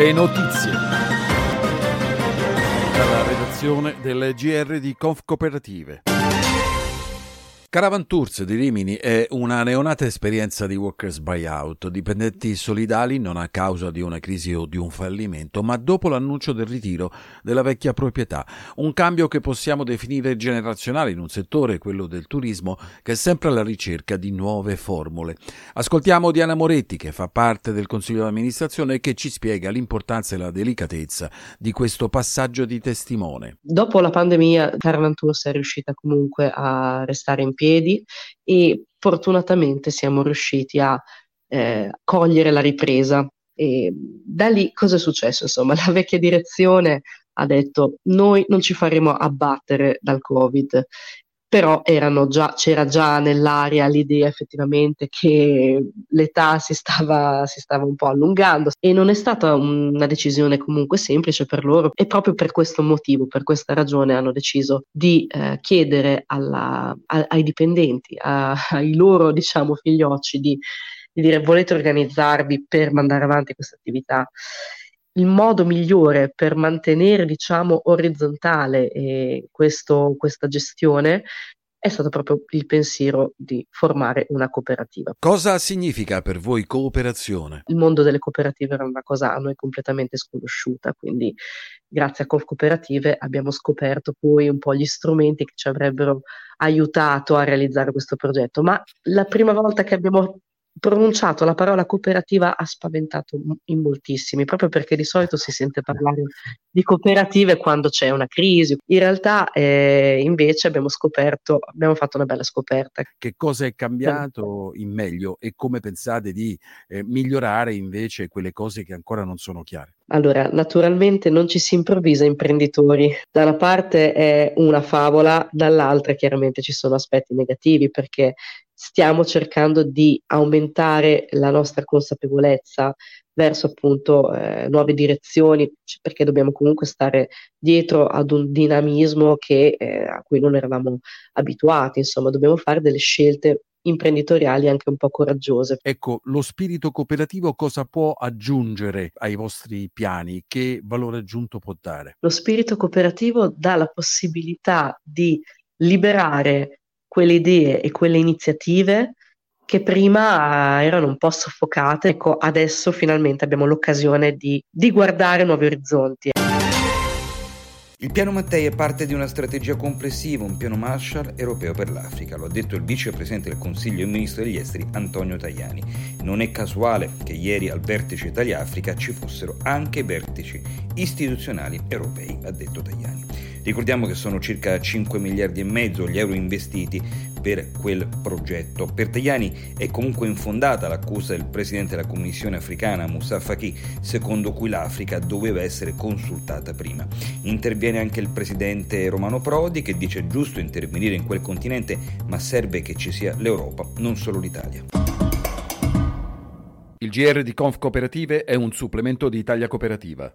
Le notizie. Dalla redazione del GR di Conf Cooperative. Caravan Tours di Rimini è una neonata esperienza di workers buyout, dipendenti solidali non a causa di una crisi o di un fallimento, ma dopo l'annuncio del ritiro della vecchia proprietà. Un cambio che possiamo definire generazionale in un settore, quello del turismo, che è sempre alla ricerca di nuove formule. Ascoltiamo Diana Moretti, che fa parte del Consiglio d'amministrazione e che ci spiega l'importanza e la delicatezza di questo passaggio di testimone. Dopo la pandemia, Caravan Tours è riuscita comunque a restare in piedi e fortunatamente siamo riusciti a eh, cogliere la ripresa. E da lì cosa è successo? Insomma, la vecchia direzione ha detto noi non ci faremo abbattere dal Covid però già, c'era già nell'aria l'idea effettivamente che l'età si stava, si stava, un po' allungando e non è stata una decisione comunque semplice per loro e proprio per questo motivo, per questa ragione hanno deciso di eh, chiedere alla, a, ai dipendenti, a, ai loro diciamo figliocci di, di dire volete organizzarvi per mandare avanti questa attività il modo migliore per mantenere, diciamo, orizzontale eh, questo, questa gestione è stato proprio il pensiero di formare una cooperativa. Cosa significa per voi cooperazione? Il mondo delle cooperative era una cosa a noi completamente sconosciuta, quindi grazie a Coop Cooperative abbiamo scoperto poi un po' gli strumenti che ci avrebbero aiutato a realizzare questo progetto, ma la prima volta che abbiamo pronunciato la parola cooperativa ha spaventato in moltissimi, proprio perché di solito si sente parlare di cooperative quando c'è una crisi. In realtà eh, invece abbiamo scoperto, abbiamo fatto una bella scoperta. Che cosa è cambiato in meglio e come pensate di eh, migliorare invece quelle cose che ancora non sono chiare? Allora, naturalmente non ci si improvvisa imprenditori. Da una parte è una favola, dall'altra chiaramente ci sono aspetti negativi perché stiamo cercando di aumentare la nostra consapevolezza verso appunto eh, nuove direzioni, perché dobbiamo comunque stare dietro ad un dinamismo che, eh, a cui non eravamo abituati, insomma, dobbiamo fare delle scelte imprenditoriali anche un po' coraggiose. Ecco, lo spirito cooperativo cosa può aggiungere ai vostri piani? Che valore aggiunto può dare? Lo spirito cooperativo dà la possibilità di liberare quelle idee e quelle iniziative che prima erano un po' soffocate. Ecco, adesso finalmente abbiamo l'occasione di, di guardare nuovi orizzonti. Il piano Mattei è parte di una strategia complessiva, un piano Marshall europeo per l'Africa, lo ha detto il vicepresidente del Consiglio e ministro degli esteri Antonio Tajani. Non è casuale che ieri al vertice Italia-Africa ci fossero anche vertici istituzionali europei, ha detto Tajani. Ricordiamo che sono circa 5 miliardi e mezzo gli euro investiti per quel progetto. Per Tajani è comunque infondata l'accusa del presidente della Commissione africana Moussa Faki, secondo cui l'Africa doveva essere consultata prima. Interviene anche il presidente Romano Prodi che dice giusto intervenire in quel continente, ma serve che ci sia l'Europa, non solo l'Italia. Il GR di Conf Cooperative è un supplemento di Italia Cooperativa.